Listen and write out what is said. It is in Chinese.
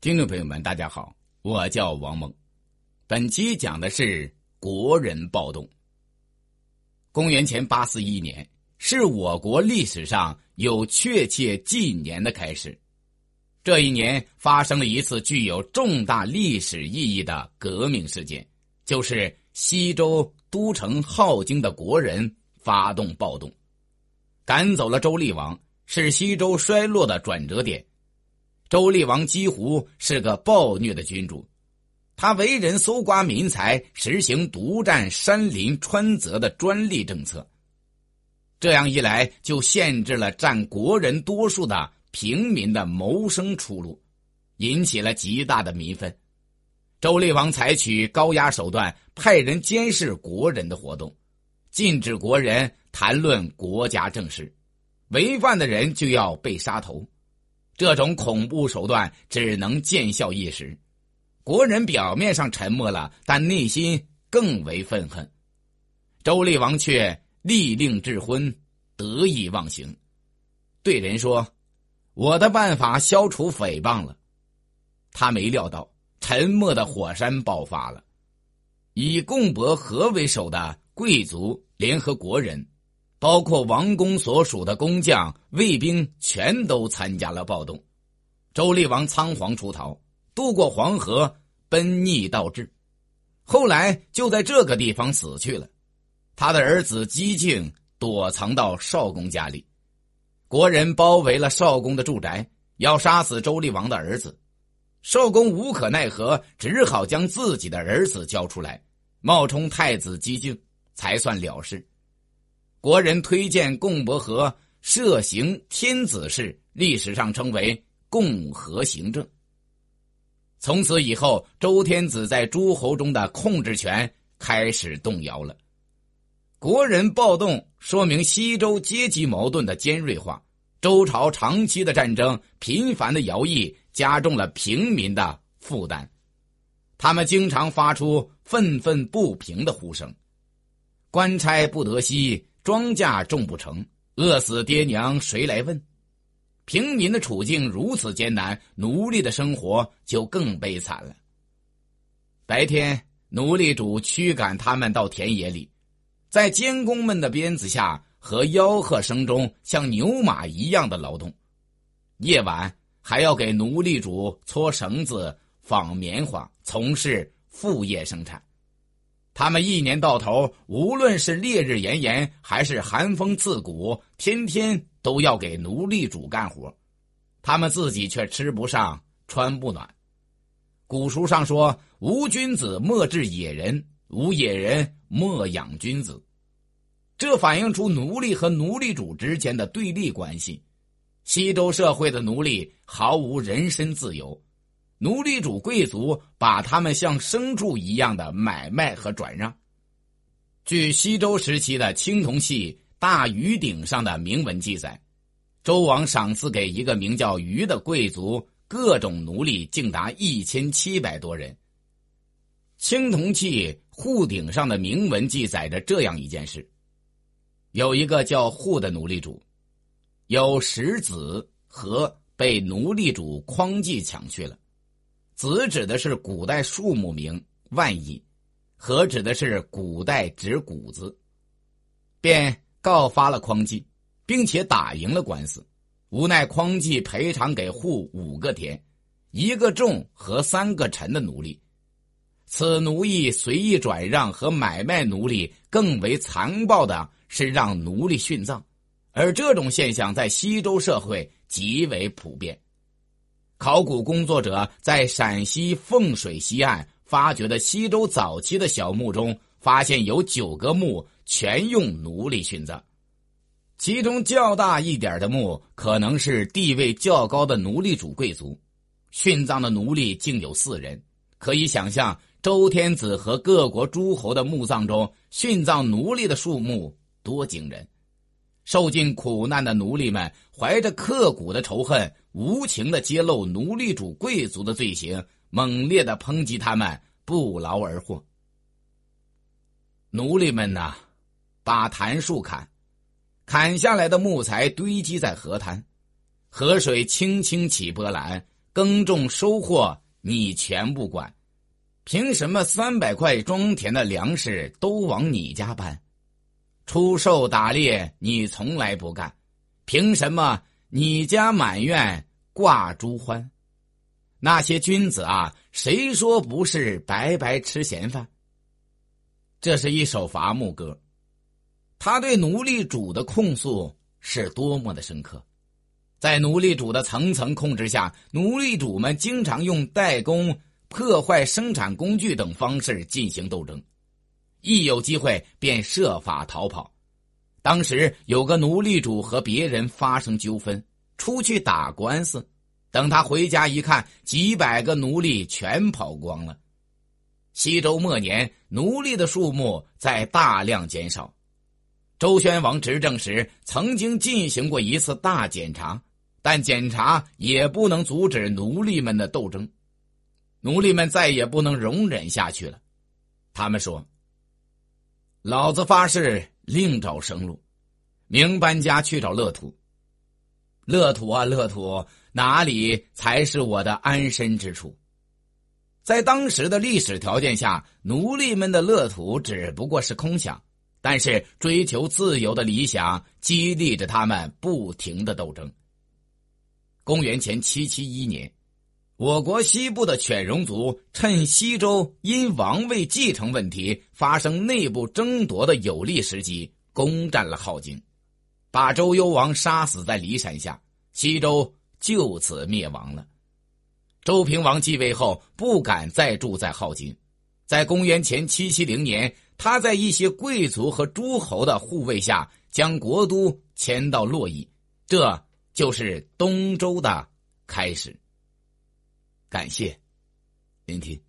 听众朋友们，大家好，我叫王蒙。本期讲的是国人暴动。公元前八四一年是我国历史上有确切纪年的开始。这一年发生了一次具有重大历史意义的革命事件，就是西周都城镐京的国人发动暴动，赶走了周厉王，是西周衰落的转折点。周厉王几乎是个暴虐的君主，他为人搜刮民财，实行独占山林川泽的专利政策。这样一来，就限制了占国人多数的平民的谋生出路，引起了极大的民愤。周厉王采取高压手段，派人监视国人的活动，禁止国人谈论国家政事，违犯的人就要被杀头。这种恐怖手段只能见效一时，国人表面上沉默了，但内心更为愤恨。周厉王却立令智昏，得意忘形，对人说：“我的办法消除诽谤了。”他没料到，沉默的火山爆发了，以共伯和为首的贵族联合国人。包括王宫所属的工匠、卫兵，全都参加了暴动。周厉王仓皇出逃，渡过黄河，奔逆倒置，后来就在这个地方死去了。他的儿子姬敬躲藏到少公家里。国人包围了少公的住宅，要杀死周厉王的儿子。少公无可奈何，只好将自己的儿子交出来，冒充太子姬敬，才算了事。国人推荐共伯和设行天子事，历史上称为共和行政。从此以后，周天子在诸侯中的控制权开始动摇了。国人暴动说明西周阶级矛盾的尖锐化，周朝长期的战争、频繁的徭役加重了平民的负担，他们经常发出愤愤不平的呼声：“官差不得息。”庄稼种不成，饿死爹娘谁来问？平民的处境如此艰难，奴隶的生活就更悲惨了。白天，奴隶主驱赶他们到田野里，在监工们的鞭子下和吆喝声中，像牛马一样的劳动；夜晚，还要给奴隶主搓绳子、纺棉花，从事副业生产。他们一年到头，无论是烈日炎炎还是寒风刺骨，天天都要给奴隶主干活，他们自己却吃不上穿不暖。古书上说：“无君子莫治野人，无野人莫养君子。”这反映出奴隶和奴隶主之间的对立关系。西周社会的奴隶毫无人身自由。奴隶主贵族把他们像牲畜一样的买卖和转让。据西周时期的青铜器大鱼鼎上的铭文记载，周王赏赐给一个名叫鱼的贵族各种奴隶，竟达一千七百多人。青铜器户顶上的铭文记载着这样一件事：有一个叫户的奴隶主，有十子和被奴隶主匡季抢去了。子指的是古代树木名万亿，和指的是古代指谷子，便告发了匡季，并且打赢了官司。无奈匡季赔偿给户五个田、一个重和三个沉的奴隶。此奴役随意转让和买卖奴隶，更为残暴的是让奴隶殉葬，而这种现象在西周社会极为普遍。考古工作者在陕西凤水西岸发掘的西周早期的小墓中，发现有九个墓全用奴隶殉葬，其中较大一点的墓可能是地位较高的奴隶主贵族，殉葬的奴隶竟有四人。可以想象，周天子和各国诸侯的墓葬中殉葬奴隶的数目多惊人。受尽苦难的奴隶们怀着刻骨的仇恨，无情的揭露奴隶主贵族的罪行，猛烈的抨击他们不劳而获。奴隶们呐，把檀树砍，砍下来的木材堆积在河滩，河水轻轻起波澜，耕种收获你全不管，凭什么三百块庄田的粮食都往你家搬？出售打猎你从来不干，凭什么你家满院挂朱欢？那些君子啊，谁说不是白白吃闲饭？这是一首伐木歌，他对奴隶主的控诉是多么的深刻。在奴隶主的层层控制下，奴隶主们经常用代工、破坏生产工具等方式进行斗争。一有机会便设法逃跑。当时有个奴隶主和别人发生纠纷，出去打官司。等他回家一看，几百个奴隶全跑光了。西周末年，奴隶的数目在大量减少。周宣王执政时，曾经进行过一次大检查，但检查也不能阻止奴隶们的斗争。奴隶们再也不能容忍下去了，他们说。老子发誓另找生路，明搬家去找乐土。乐土啊，乐土，哪里才是我的安身之处？在当时的历史条件下，奴隶们的乐土只不过是空想，但是追求自由的理想激励着他们不停的斗争。公元前七七一年。我国西部的犬戎族趁西周因王位继承问题发生内部争夺的有利时机，攻占了镐京，把周幽王杀死在骊山下，西周就此灭亡了。周平王继位后，不敢再住在镐京，在公元前七七零年，他在一些贵族和诸侯的护卫下，将国都迁到洛邑，这就是东周的开始。感谢聆听。